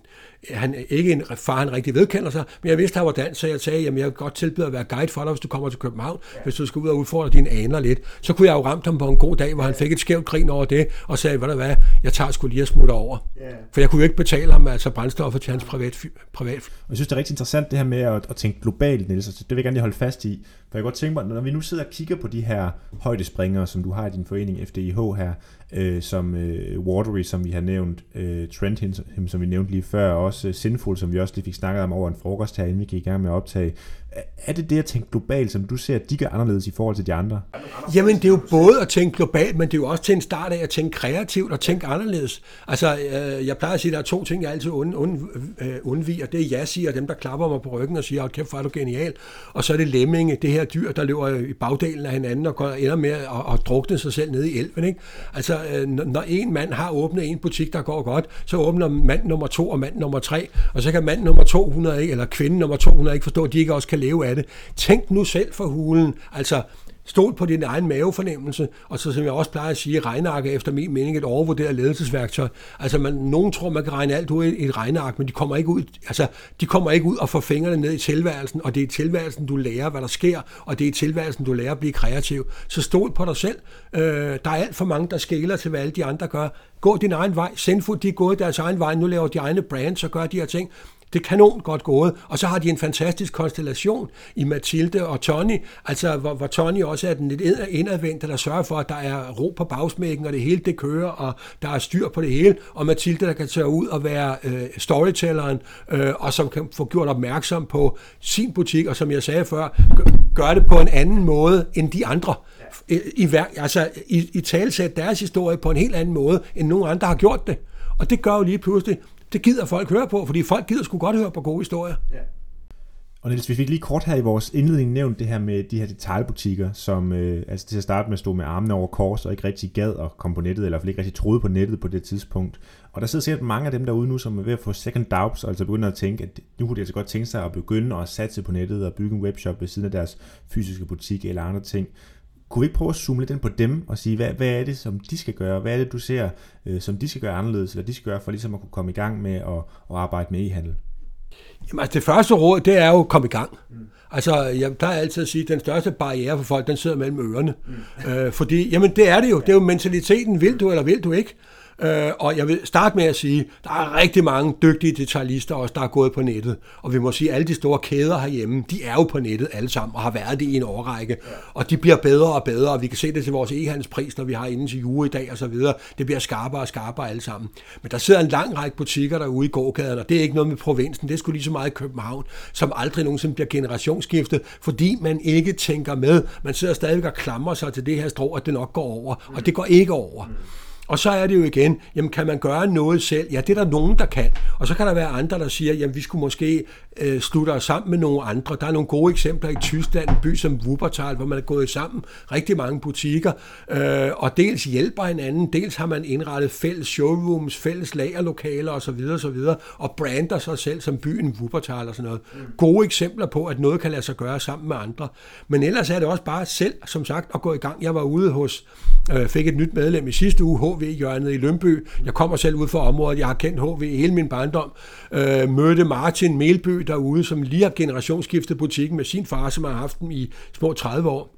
han ikke en far, han rigtig vedkender sig, men jeg vidste, at han var dansk, så jeg sagde, jamen jeg vil godt tilbyde at være guide for dig, hvis du kommer til København, ja. hvis du skal ud og udfordre dine aner lidt. Så kunne jeg jo ramme ham på en god dag, hvor han fik et skævt grin over det, og sagde, hvad der hvad, jeg tager sgu lige og smutter over. Ja. For jeg kunne jo ikke betale ham altså brændstoffer til hans privat. privat. Jeg synes, det er rigtig interessant det her med at, at tænke globalt, Niels, det vil jeg gerne lige holde fast i. For jeg kan godt tænke mig, når vi nu sidder og kigger på de her højdespringere, som du har i din forening FDIH her, øh, som øh, Watery, som vi har nævnt, øh, Trend, him, som vi nævnte lige før, og også øh, Sinful, som vi også lige fik snakket om over en frokost her, inden vi gik i gang med at optage. Er det det at tænke globalt, som du ser, at de gør anderledes i forhold til de andre? Jamen, det er jo både at tænke globalt, men det er jo også til en start af at tænke kreativt og tænke anderledes. Altså, øh, jeg plejer at sige, at der er to ting, jeg altid und, und, øh, undviger. Det er jeg siger, dem, der klapper mig på ryggen og siger, at kæft, hvor er du genial. Og så er det lemminge, det her dyr, der løber i bagdelen af hinanden og går, ender med at, at drukne sig selv nede i elven. Ikke? Altså, øh, når en mand har åbnet en butik, der går godt, så åbner mand nummer to og mand nummer tre, og så kan mand nummer 200 ikke, eller kvinde nummer 200 ikke forstå, at de ikke også kan leve af det. Tænk nu selv for hulen. Altså, Stol på din egen mavefornemmelse, og så som jeg også plejer at sige, regneark er efter min mening et overvurderet ledelsesværktøj. Altså, man, nogen tror, man kan regne alt ud i et regneark, men de kommer ikke ud, altså, de kommer ikke ud og får fingrene ned i tilværelsen, og det er i tilværelsen, du lærer, hvad der sker, og det er i tilværelsen, du lærer at blive kreativ. Så stol på dig selv. Øh, der er alt for mange, der skæler til, hvad alle de andre gør. Gå din egen vej. Sendfood, de er gået deres egen vej. Nu laver de egne brands og gør de her ting. Det er kanon godt gået. Og så har de en fantastisk konstellation i Mathilde og Tony, altså hvor, hvor Tony også er den lidt indadvendte, der sørger for, at der er ro på bagsmækken, og det hele det kører, og der er styr på det hele. Og Mathilde, der kan tage ud og være øh, storytelleren, øh, og som kan få gjort opmærksom på sin butik, og som jeg sagde før, gør det på en anden måde end de andre. I, i, altså, i, i talsæt deres historie på en helt anden måde, end nogen andre har gjort det. Og det gør jo lige pludselig, det gider folk høre på, fordi folk gider sgu godt høre på gode historier. Ja. Og Niels, vi fik lige kort her i vores indledning nævnt det her med de her detaljbutikker, som øh, altså til at starte med stod med armene over kors og ikke rigtig gad at komme på nettet, eller i hvert fald ikke rigtig troede på nettet på det tidspunkt. Og der sidder sikkert mange af dem derude nu, som er ved at få second doubts, altså begynder at tænke, at nu kunne de altså godt tænke sig at begynde at satse på nettet og bygge en webshop ved siden af deres fysiske butik eller andre ting. Kunne vi ikke prøve at zoome lidt ind på dem og sige, hvad, hvad er det, som de skal gøre? Hvad er det, du ser, øh, som de skal gøre anderledes, eller de skal gøre for ligesom at kunne komme i gang med at, at arbejde med e-handel? Jamen, altså, det første råd, det er jo at komme i gang. Mm. Altså, jeg plejer altid at sige, at den største barriere for folk, den sidder mellem ørerne. Mm. Øh, fordi, jamen, det er det jo. Det er jo mentaliteten, vil du eller vil du ikke? Øh, og jeg vil starte med at sige, der er rigtig mange dygtige detaljister også, der er gået på nettet. Og vi må sige, at alle de store kæder herhjemme, de er jo på nettet alle sammen, og har været det i en årrække. Og de bliver bedre og bedre, og vi kan se det til vores e-handelspris, når vi har inden til jule i dag og så videre. Det bliver skarpere og skarpere alle sammen. Men der sidder en lang række butikker derude i gågaden, og det er ikke noget med provinsen, det er sgu lige så meget i København, som aldrig nogensinde bliver generationsskiftet, fordi man ikke tænker med. Man sidder stadig og klamrer sig til det her strå, at det nok går over, og det går ikke over. Og så er det jo igen, jamen kan man gøre noget selv? Ja, det er der nogen, der kan. Og så kan der være andre, der siger, jamen vi skulle måske øh, slutte os sammen med nogle andre. Der er nogle gode eksempler i Tyskland, en by som Wuppertal, hvor man er gået sammen rigtig mange butikker, øh, og dels hjælper hinanden, dels har man indrettet fælles showrooms, fælles lagerlokaler osv. osv. og brander sig selv som byen Wuppertal og sådan noget. Gode eksempler på, at noget kan lade sig gøre sammen med andre. Men ellers er det også bare selv, som sagt, at gå i gang. Jeg var ude hos, øh, fik et nyt medlem i sidste uge, HV-hjørnet i Lønby. Jeg kommer selv ud fra området, jeg har kendt HV i hele min barndom. Øh, mødte Martin Melby derude, som lige har generationsskiftet butikken med sin far, som har haft den i små 30 år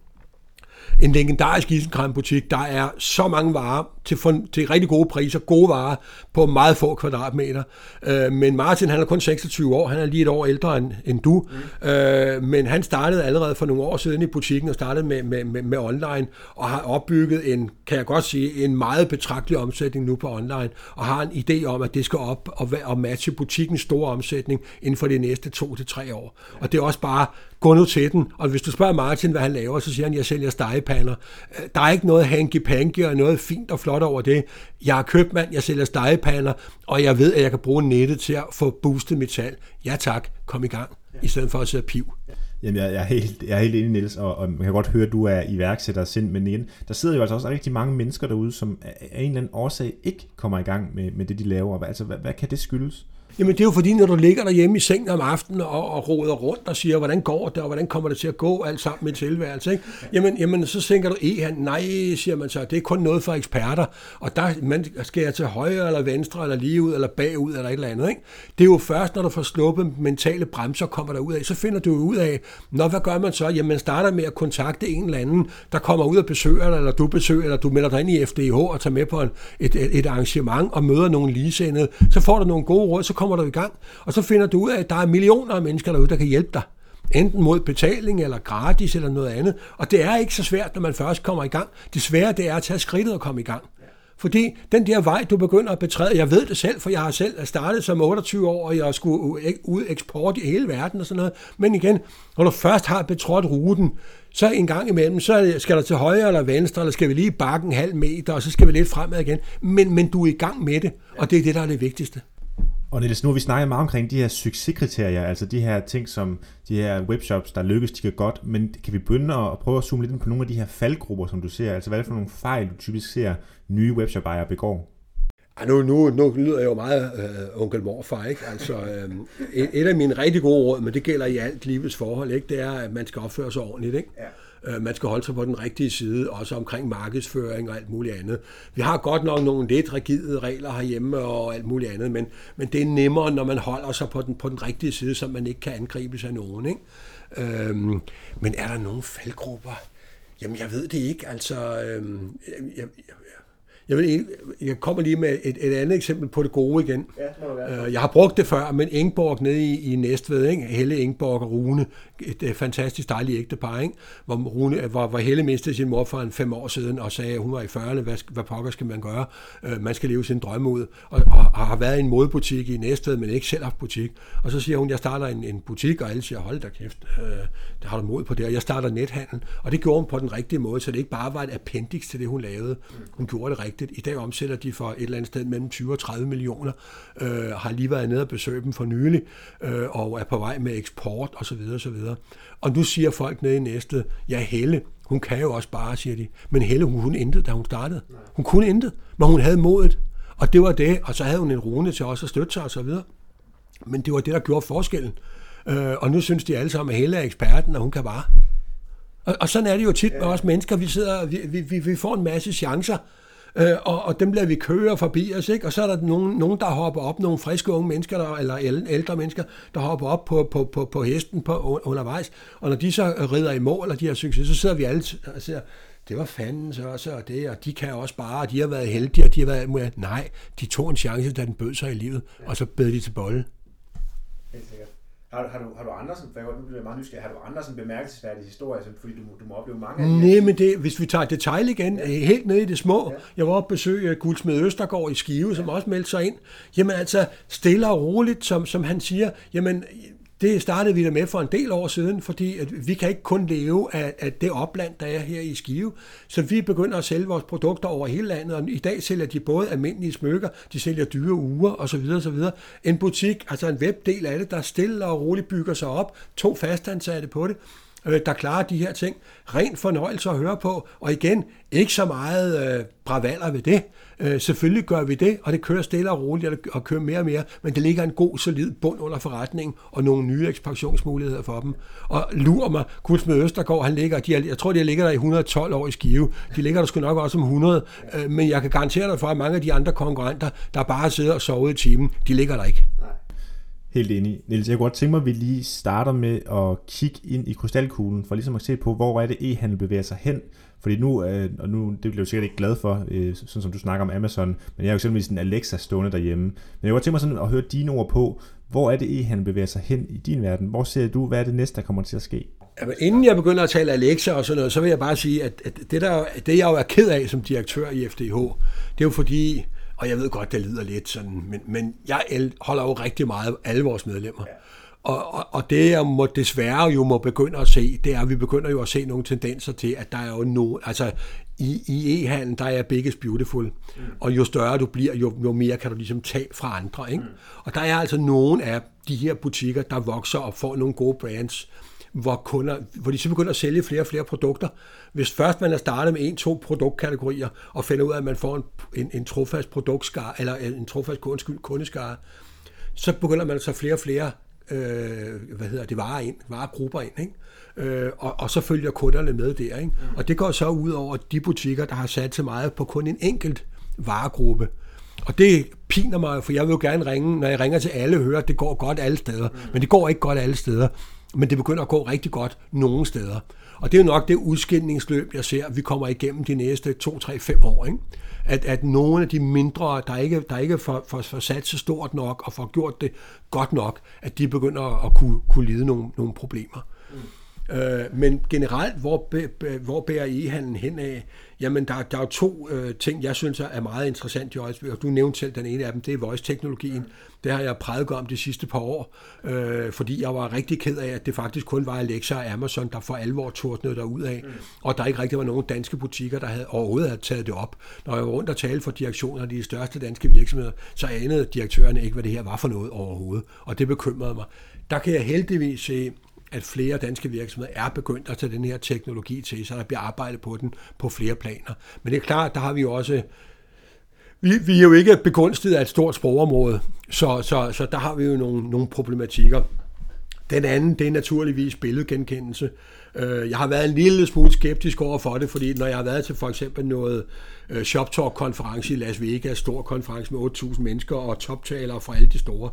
en legendarisk isenkrambutik. Der er så mange varer til, for, til rigtig gode priser, gode varer på meget få kvadratmeter. Øh, men Martin, han er kun 26 år, han er lige et år ældre end, end du, mm. øh, men han startede allerede for nogle år siden i butikken og startede med, med, med, med online og har opbygget en, kan jeg godt sige, en meget betragtelig omsætning nu på online og har en idé om, at det skal op og, og matche butikkens store omsætning inden for de næste to til tre år. Og det er også bare gå nu til den. Og hvis du spørger Martin, hvad han laver, så siger han, jeg sælger stegepander. Øh, der er ikke noget hanky-panky og noget fint og flot over det. Jeg er købmand, jeg sælger stegepander, og jeg ved, at jeg kan bruge nettet til at få boostet mit salg. Ja tak, kom i gang, i stedet for at sidde piv. Jamen, jeg, jeg, er helt, jeg er helt enig, Niels, og, og man kan godt høre, at du er iværksætter sind, men igen, der sidder jo altså også rigtig mange mennesker derude, som af en eller anden årsag ikke kommer i gang med, med det, de laver. Altså, hvad, hvad kan det skyldes? Jamen det er jo fordi, når du ligger derhjemme i sengen om aftenen og, og roder rundt og siger, hvordan går det, og hvordan kommer det til at gå, alt sammen med tilværelse, ikke? Jamen, jamen så tænker du, e han, nej, siger man så, det er kun noget for eksperter, og der man, skal jeg til højre eller venstre, eller lige ud, eller bagud, eller et eller andet, ikke? Det er jo først, når du får sluppet mentale bremser, kommer der ud af, så finder du ud af, når hvad gør man så? Jamen man starter med at kontakte en eller anden, der kommer ud og besøger dig, eller du besøger, eller du melder dig ind i FDH og tager med på en, et, et, et arrangement og møder nogen ligesindede, så får du nogle gode råd, så kommer du i gang, og så finder du ud af, at der er millioner af mennesker derude, der kan hjælpe dig. Enten mod betaling eller gratis eller noget andet. Og det er ikke så svært, når man først kommer i gang. Det svære det er at tage skridtet og komme i gang. Fordi den der vej, du begynder at betræde, jeg ved det selv, for jeg har selv startet som 28 år, og jeg skulle ud eksport i hele verden og sådan noget. Men igen, når du først har betrådt ruten, så en gang imellem, så skal der til højre eller venstre, eller skal vi lige bakke en halv meter, og så skal vi lidt fremad igen. Men, men du er i gang med det, og det er det, der er det vigtigste. Og Niels, nu har vi snakket meget omkring de her succeskriterier, altså de her ting, som de her webshops, der lykkes, de kan godt, men kan vi begynde at prøve at zoome lidt ind på nogle af de her faldgrupper, som du ser? Altså hvad er det for nogle fejl, du typisk ser nye webshop-ejere begår? Ja, nu, nu, nu lyder jeg jo meget øh, onkel morfar, ikke? Altså, øh, et, et af mine rigtig gode råd, men det gælder i alt livets forhold, ikke? det er, at man skal opføre sig ordentligt. Ikke? Ja. Øh, man skal holde sig på den rigtige side, også omkring markedsføring og alt muligt andet. Vi har godt nok nogle lidt rigide regler herhjemme og alt muligt andet, men, men det er nemmere, når man holder sig på den, på den rigtige side, så man ikke kan angribe af nogen. Ikke? Øhm, men er der nogle faldgrupper? Jamen, jeg ved det ikke. Altså, øhm, jeg, jeg, jeg, vil, jeg kommer lige med et, et andet eksempel på det gode igen. Ja, øh, jeg har brugt det før, men Ingborg nede i, i Næstved, ikke? Helle Ingborg og Rune, et, et fantastisk dejligt ægtepar, ikke? Hvor, Rune, hvor, hvor Helle mistede sin mor for en fem år siden og sagde, at hun var i 40'erne, hvad, hvad pokker skal man gøre? Øh, man skal leve sin drømme ud. Og, og, og, har været i en modebutik i Næstved, men ikke selv haft butik. Og så siger hun, jeg starter en, en butik, og alle siger, hold da kæft, øh, der har du mod på det, og jeg starter nethandel. Og det gjorde hun på den rigtige måde, så det ikke bare var et appendix til det, hun lavede. Hun gjorde det rigtigt. I dag omsætter de for et eller andet sted mellem 20 og 30 millioner. Øh, har lige været nede og besøgt dem for nylig, øh, og er på vej med eksport osv. osv. Og nu siger folk nede i næste, ja Helle, hun kan jo også bare, siger de. Men Helle, hun kunne intet, da hun startede. Hun kunne intet, men hun havde modet. Og det var det, og så havde hun en rune til også at støtte sig og så videre. Men det var det, der gjorde forskellen. Øh, og nu synes de alle sammen, at Helle er eksperten, og hun kan bare. Og, og sådan er det jo tit med os mennesker. Vi, sidder, vi, vi, vi får en masse chancer, øh, og, og dem lader vi køre forbi os, ikke? og så er der nogen, nogen der hopper op, nogle friske unge mennesker, der, eller ældre mennesker, der hopper op på, på, på, på hesten på, undervejs, og når de så rider i mål, og de har succes, så sidder vi alle og siger, det var fanden så også, og det, og de kan også bare, og de har været heldige, og de har været, nej, de tog en chance, da den bød sig i livet, og så bed de til bolle. Helt sikkert. Har, har, du, har du andre, som, for jeg bliver meget nysgerrig, har du andre sådan bemærkelsesværdige historier, som, fordi du, du må opleve mange af Nej, men det, hvis vi tager detalj igen, ja. helt nede i det små, ja. jeg var oppe besøge Guldsmed Østergaard i Skive, som ja. også meldte sig ind, jamen altså stille og roligt, som, som han siger, jamen det startede vi da med for en del år siden, fordi at vi kan ikke kun leve af, af det opland, der er her i Skive. Så vi begynder at sælge vores produkter over hele landet, og i dag sælger de både almindelige smykker, de sælger dyre uger osv. osv. En butik, altså en webdel af det, der stille og roligt bygger sig op, to fastansatte på det, øh, der klarer de her ting. Ren fornøjelse at høre på, og igen, ikke så meget øh, bravaller ved det. Øh, selvfølgelig gør vi det, og det kører stille og roligt og kører mere og mere, men det ligger en god, solid bund under forretningen og nogle nye ekspansionsmuligheder for dem. Og lurer mig, Kulsmed Østergaard, han ligger, de er, jeg tror, de ligger der i 112 år i Skive. De ligger der sgu nok også om 100, øh, men jeg kan garantere dig for, at mange af de andre konkurrenter, der bare sidder og sover i timen, de ligger der ikke. Nej. Helt enig. Niels, jeg kunne godt tænke mig, at vi lige starter med at kigge ind i krystalkuglen, for ligesom at se på, hvor er det e-handel bevæger sig hen. Fordi nu, øh, og nu, det bliver du sikkert ikke glad for, øh, sådan som du snakker om Amazon, men jeg har jo eksempelvis en Alexa stående derhjemme. Men jeg kunne godt tænke mig sådan at høre dine ord på, hvor er det e-handel bevæger sig hen i din verden? Hvor ser du, hvad er det næste, der kommer til at ske? Jamen, inden jeg begynder at tale Alexa og sådan noget, så vil jeg bare sige, at, at det, der, det jeg jo er ked af som direktør i FDH, det er jo fordi, og jeg ved godt, det lyder lidt sådan, men, men jeg holder jo rigtig meget af alle vores medlemmer. Ja. Og, og, og det jeg må desværre jo må begynde at se, det er, at vi begynder jo at se nogle tendenser til, at der er jo no, altså i, i e-handlen, der er biggest beautiful. Mm. Og jo større du bliver, jo, jo mere kan du ligesom tage fra andre. Ikke? Mm. Og der er altså nogle af de her butikker, der vokser og får nogle gode brands, hvor, kunder, hvor de så begynder at sælge flere og flere produkter. Hvis først man er startet med en, to produktkategorier, og finder ud af, at man får en, en, en trofast produktskar, eller en trofast undskyld, kundeskare, så begynder man så flere og flere øh, hvad hedder det, varer ind, varegrupper ind, ikke? Øh, og, og så følger kunderne med der. Ikke? Mm. Og det går så ud over de butikker, der har sat så meget på kun en enkelt varegruppe. Og det piner mig, for jeg vil jo gerne ringe, når jeg ringer til alle, høre, at det går godt alle steder. Mm. Men det går ikke godt alle steder. Men det begynder at gå rigtig godt nogle steder. Og det er jo nok det udskillingsløb, jeg ser, at vi kommer igennem de næste 2, 3, 5 år. Ikke? At, at nogle af de mindre, der ikke, der ikke får, får, får sat sig stort nok og får gjort det godt nok, at de begynder at kunne, kunne lide nogle, nogle problemer. Mm. Øh, men generelt, hvor, hvor bærer e-handlen hen af? Jamen, der, der er jo to øh, ting, jeg synes er meget interessant i øjeblikket. Du nævnte selv den ene af dem, det er voice-teknologien. Det har jeg prædiket om de sidste par år, øh, fordi jeg var rigtig ked af, at det faktisk kun var Alexa og Amazon, der for alvor tordnede der ud af, mm. og der ikke rigtig var nogen danske butikker, der havde overhovedet havde taget det op. Når jeg var rundt og talte for direktioner af de største danske virksomheder, så anede direktørerne ikke, hvad det her var for noget overhovedet, og det bekymrede mig. Der kan jeg heldigvis se, at flere danske virksomheder er begyndt at tage den her teknologi til, så der bliver arbejdet på den på flere planer. Men det er klart, der har vi jo også vi, vi er jo ikke begunstiget af et stort sprogområde, så, så, så der har vi jo nogle, nogle problematikker. Den anden, det er naturligvis billedgenkendelse. Øh, jeg har været en lille smule skeptisk over for det, fordi når jeg har været til for eksempel noget øh, ShopTalk-konference i Las Vegas, stor konference med 8.000 mennesker og toptalere fra alle de store,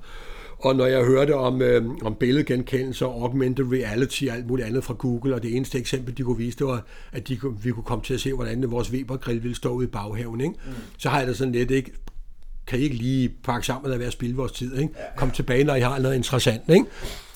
og når jeg hørte om, øh, om billedgenkendelse og augmented reality og alt muligt andet fra Google, og det eneste eksempel, de kunne vise, det var, at de, vi kunne komme til at se, hvordan vores Weber-grill ville stå ude i baghaven. Ikke? Mm. Så har jeg da sådan lidt, ikke? Kan I ikke lige pakke sammen og være at spille vores tid? Ikke? Kom tilbage, når I har noget interessant. Ikke?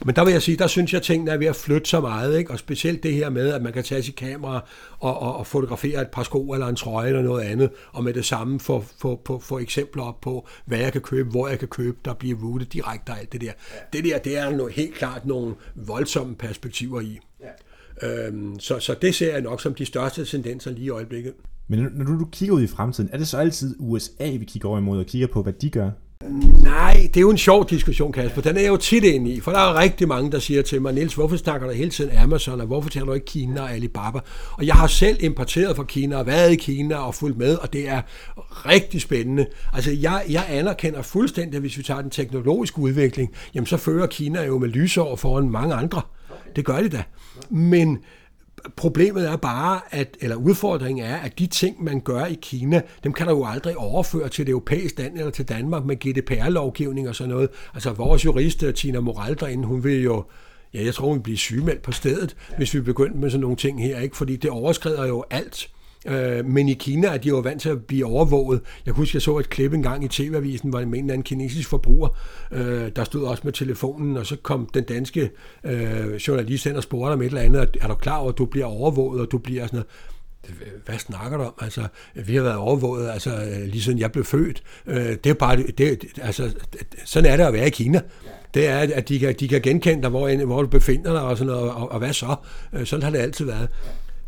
Men der vil jeg sige, der synes jeg, at tingene er ved at flytte så meget. Ikke? Og specielt det her med, at man kan tage sit kamera og, og, og fotografere et par sko eller en trøje eller noget andet, og med det samme få, få, få, få eksempler op på, hvad jeg kan købe, hvor jeg kan købe, der bliver routet direkte og alt det der. Det der, det er noget, helt klart nogle voldsomme perspektiver i. Ja. Øhm, så, så det ser jeg nok som de største tendenser lige i øjeblikket. Men når du, kigger ud i fremtiden, er det så altid USA, vi kigger over imod og kigger på, hvad de gør? Nej, det er jo en sjov diskussion, Kasper. Den er jeg jo tit inde i, for der er rigtig mange, der siger til mig, Niels, hvorfor snakker du hele tiden Amazon, og hvorfor taler du ikke Kina og Alibaba? Og jeg har selv importeret fra Kina og været i Kina og fulgt med, og det er rigtig spændende. Altså, jeg, jeg anerkender fuldstændig, at hvis vi tager den teknologiske udvikling, jamen så fører Kina jo med lysår foran mange andre. Det gør de da. Men Problemet er bare, at, eller udfordringen er, at de ting, man gør i Kina, dem kan der jo aldrig overføre til det europæiske land eller til Danmark med GDPR-lovgivning og sådan noget. Altså vores jurist, øh, Tina Moral derinde, hun vil jo, ja, jeg tror, hun vil blive sygemeldt på stedet, hvis vi begyndte med sådan nogle ting her, ikke? fordi det overskrider jo alt. Øh, men i Kina er de jo vant til at blive overvåget. Jeg husker, jeg så et klip engang i TV-avisen, hvor en eller anden kinesisk forbruger, øh, der stod også med telefonen, og så kom den danske øh, journalist ind og spurgte om et eller andet, er du klar over, at du bliver overvåget, og du bliver sådan noget hvad snakker du om? Altså, vi har været overvåget, altså, lige siden jeg blev født. Øh, det er bare, det, altså, sådan er det at være i Kina. det er, at de kan, de kan genkende dig, hvor, hvor du befinder dig og sådan noget, og, og hvad så? Øh, sådan har det altid været.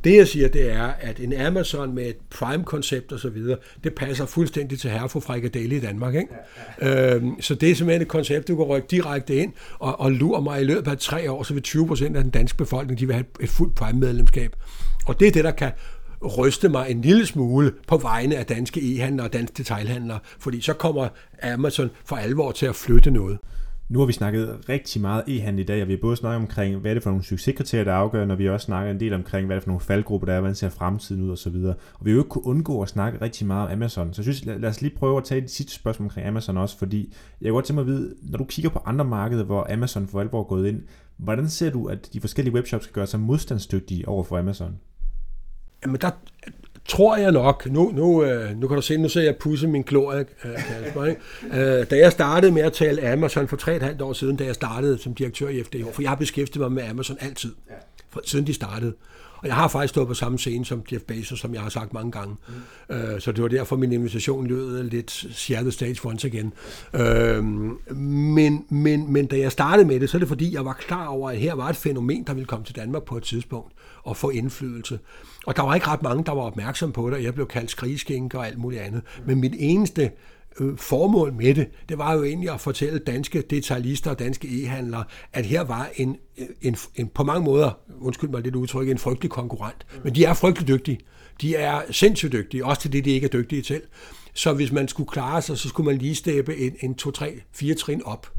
Det jeg siger, det er, at en Amazon med et Prime-koncept og så videre, det passer fuldstændig til herre for frikadelle i Danmark. Ikke? Ja, ja. Øhm, så det er simpelthen et koncept, du kan rykke direkte ind og, og lure mig i løbet af tre år, så vil 20 procent af den danske befolkning, de vil have et fuldt Prime-medlemskab. Og det er det, der kan ryste mig en lille smule på vegne af danske e-handlere og danske detailhandlere, fordi så kommer Amazon for alvor til at flytte noget. Nu har vi snakket rigtig meget e-handel i dag, og vi har både snakket omkring, hvad er det for nogle succeskriterier, der afgør, når vi også snakker en del omkring, hvad er det for nogle faldgrupper, der er, hvordan ser fremtiden ud og så videre. Og vi har jo ikke kunne undgå at snakke rigtig meget om Amazon. Så jeg synes, lad os lige prøve at tage det sidste spørgsmål omkring Amazon også, fordi jeg kan godt tænke mig at vide, når du kigger på andre markeder, hvor Amazon for alvor er gået ind, hvordan ser du, at de forskellige webshops skal gøre sig modstandsdygtige over for Amazon? Jamen der tror jeg nok, nu, nu, øh, nu kan du se, nu ser jeg pusse min glorie, Kasper, ikke? Øh, da jeg startede med at tale Amazon for 3,5 år siden, da jeg startede som direktør i FDH, for jeg har beskæftiget mig med Amazon altid, siden de startede. Og jeg har faktisk stået på samme scene som Jeff Bezos, som jeg har sagt mange gange. Mm. Øh, så det var derfor, min invitation lød lidt share the stage once again. Øh, men, men, men da jeg startede med det, så er det fordi, jeg var klar over, at her var et fænomen, der ville komme til Danmark på et tidspunkt og få indflydelse. Og der var ikke ret mange, der var opmærksom på det, og jeg blev kaldt skrigeskænker og alt muligt andet. Men mit eneste øh, formål med det, det var jo egentlig at fortælle danske detaljister og danske e-handlere, at her var en, øh, en, en på mange måder, undskyld mig lidt udtryk, en frygtelig konkurrent. Men de er frygtelig dygtige. De er sindssygt dygtige, også til det, de ikke er dygtige til. Så hvis man skulle klare sig, så skulle man lige steppe en, en to, tre, fire trin op.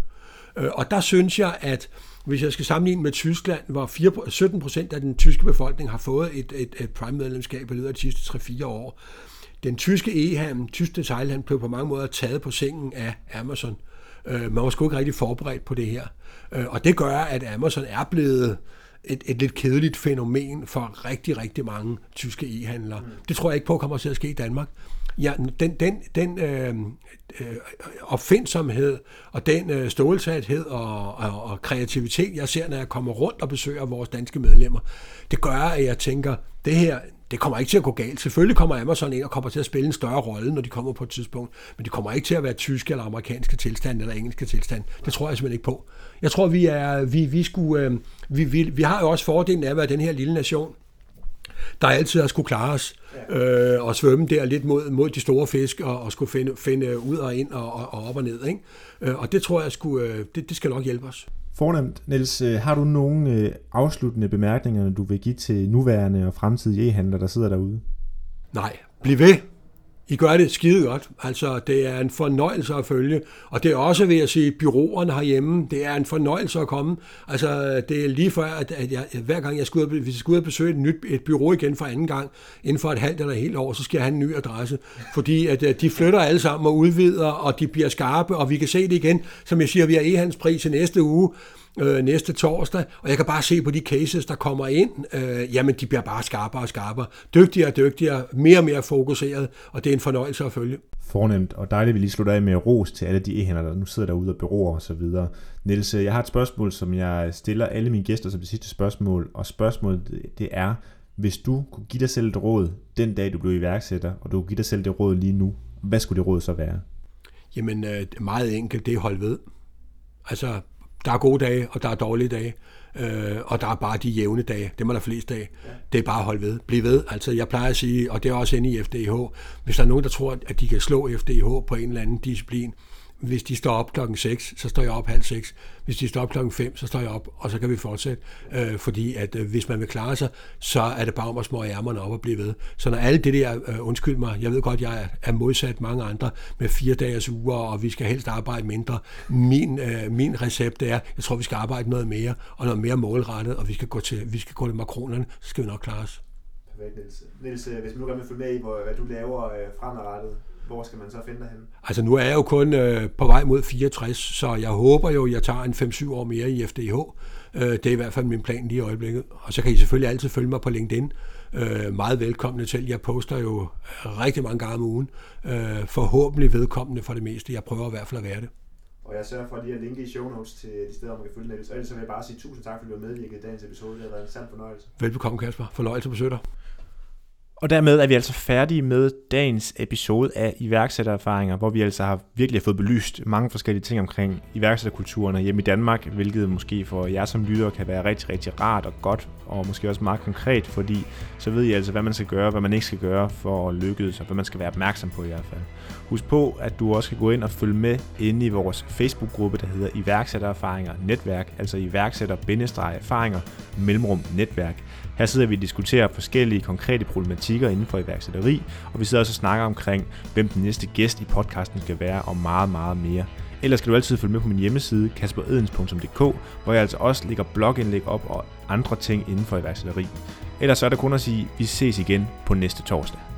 Øh, og der synes jeg, at hvis jeg skal sammenligne med Tyskland, hvor 4, 17 procent af den tyske befolkning har fået et, et, et Prime-medlemskab i løbet af de sidste 3-4 år, den tyske e-handel, tysk detailhandel, blev på mange måder taget på sengen af Amazon. Øh, man var sgu ikke rigtig forberedt på det her. Øh, og det gør, at Amazon er blevet et, et lidt kedeligt fænomen for rigtig, rigtig mange tyske e-handlere. Mm. Det tror jeg ikke på kommer til at ske i Danmark. Ja, den, den, den øh, øh, opfindsomhed og den øh, stålsathed og, og, og kreativitet, jeg ser, når jeg kommer rundt og besøger vores danske medlemmer, det gør, at jeg tænker, det her, det kommer ikke til at gå galt. Selvfølgelig kommer Amazon ind og kommer til at spille en større rolle, når de kommer på et tidspunkt, men det kommer ikke til at være tyske eller amerikanske tilstand eller engelske tilstand. Det tror jeg simpelthen ikke på. Jeg tror, vi er, vi, vi, skulle, øh, vi, vi, vi har jo også fordelen af at være den her lille nation, der altid har skulle klare os øh, og svømme der lidt mod, mod de store fisk og, og skulle finde, finde ud og ind og, og, og op og ned. Ikke? Øh, og det tror jeg, skulle, øh, det, det skal nok hjælpe os. Fornemt. Niels, øh, har du nogle afsluttende bemærkninger, du vil give til nuværende og fremtidige e-handlere, der sidder derude? Nej, bliv ved. I gør det skide godt. Altså, det er en fornøjelse at følge. Og det er også ved at sige, byråerne herhjemme, det er en fornøjelse at komme. Altså, det er lige før, at, at jeg, hver gang jeg skal ud, hvis jeg skal ud og besøge et nyt et bureau igen for anden gang, inden for et halvt eller et helt år, så skal jeg have en ny adresse. Fordi at, at de flytter alle sammen og udvider, og de bliver skarpe, og vi kan se det igen. Som jeg siger, vi har e-handelspris i næste uge øh, næste torsdag, og jeg kan bare se på de cases, der kommer ind, øh, jamen de bliver bare skarpere og skarpere, dygtigere og dygtigere, mere og mere fokuseret, og det er en fornøjelse at følge. Fornemt, og dejligt, at vi lige slutter af med ros til alle de e der nu sidder derude og beror og så videre. Niels, jeg har et spørgsmål, som jeg stiller alle mine gæster som det sidste spørgsmål, og spørgsmålet det er, hvis du kunne give dig selv et råd den dag, du blev iværksætter, og du kunne give dig selv det råd lige nu, hvad skulle det råd så være? Jamen, øh, meget enkelt, det er hold ved. Altså, der er gode dage, og der er dårlige dage. Øh, og der er bare de jævne dage. Dem er der flest af. Ja. Det er bare at holde ved. Bliv ved. Altså, jeg plejer at sige, og det er også inde i FDH, hvis der er nogen, der tror, at de kan slå FDH på en eller anden disciplin, hvis de står op klokken 6, så står jeg op halv 6. Hvis de står op klokken 5, så står jeg op, og så kan vi fortsætte. Øh, fordi at øh, hvis man vil klare sig, så er det bare om at små ærmerne op og blive ved. Så når alle det der, øh, undskyld mig, jeg ved godt, jeg er, modsat mange andre med fire dages uger, og vi skal helst arbejde mindre. Min, øh, min recept er, jeg tror, vi skal arbejde noget mere, og noget mere målrettet, og vi skal gå til, vi skal gå til makronerne, så skal vi nok klare os. Perfekt, Niels. Niels, hvis man nu gerne vil følge med i, hvad du laver øh, fremadrettet, hvor skal man så finde dig hen? Altså nu er jeg jo kun øh, på vej mod 64, så jeg håber jo, at jeg tager en 5-7 år mere i FDH. Øh, det er i hvert fald min plan lige i øjeblikket. Og så kan I selvfølgelig altid følge mig på LinkedIn. Øh, meget velkomne til. Jeg poster jo rigtig mange gange om ugen. Øh, forhåbentlig vedkommende for det meste. Jeg prøver i hvert fald at være det. Og jeg sørger for lige at linke i show notes til de steder, hvor man kan følge Niels. Og ellers vil jeg bare sige tusind tak, fordi du har medvirket i dagens episode. Det har været en sand fornøjelse. Velbekomme, Kasper. Fornøjelse på dig. Og dermed er vi altså færdige med dagens episode af iværksættererfaringer, hvor vi altså har virkelig fået belyst mange forskellige ting omkring iværksætterkulturen hjemme i Danmark, hvilket måske for jer som lyttere kan være rigtig, rigtig rart og godt, og måske også meget konkret, fordi så ved I altså, hvad man skal gøre, hvad man ikke skal gøre for at lykkes, og hvad man skal være opmærksom på i hvert fald. Husk på, at du også kan gå ind og følge med inde i vores Facebook-gruppe, der hedder Iværksættererfaringer Netværk, altså iværksætter-erfaringer mellemrum netværk. Her sidder vi og diskuterer forskellige konkrete problematikker inden for iværksætteri, og vi sidder også og snakker omkring, hvem den næste gæst i podcasten skal være, og meget, meget mere. Ellers skal du altid følge med på min hjemmeside, kasperedens.dk, hvor jeg altså også lægger blogindlæg op og andre ting inden for iværksætteri. Ellers så er der kun at sige, at vi ses igen på næste torsdag.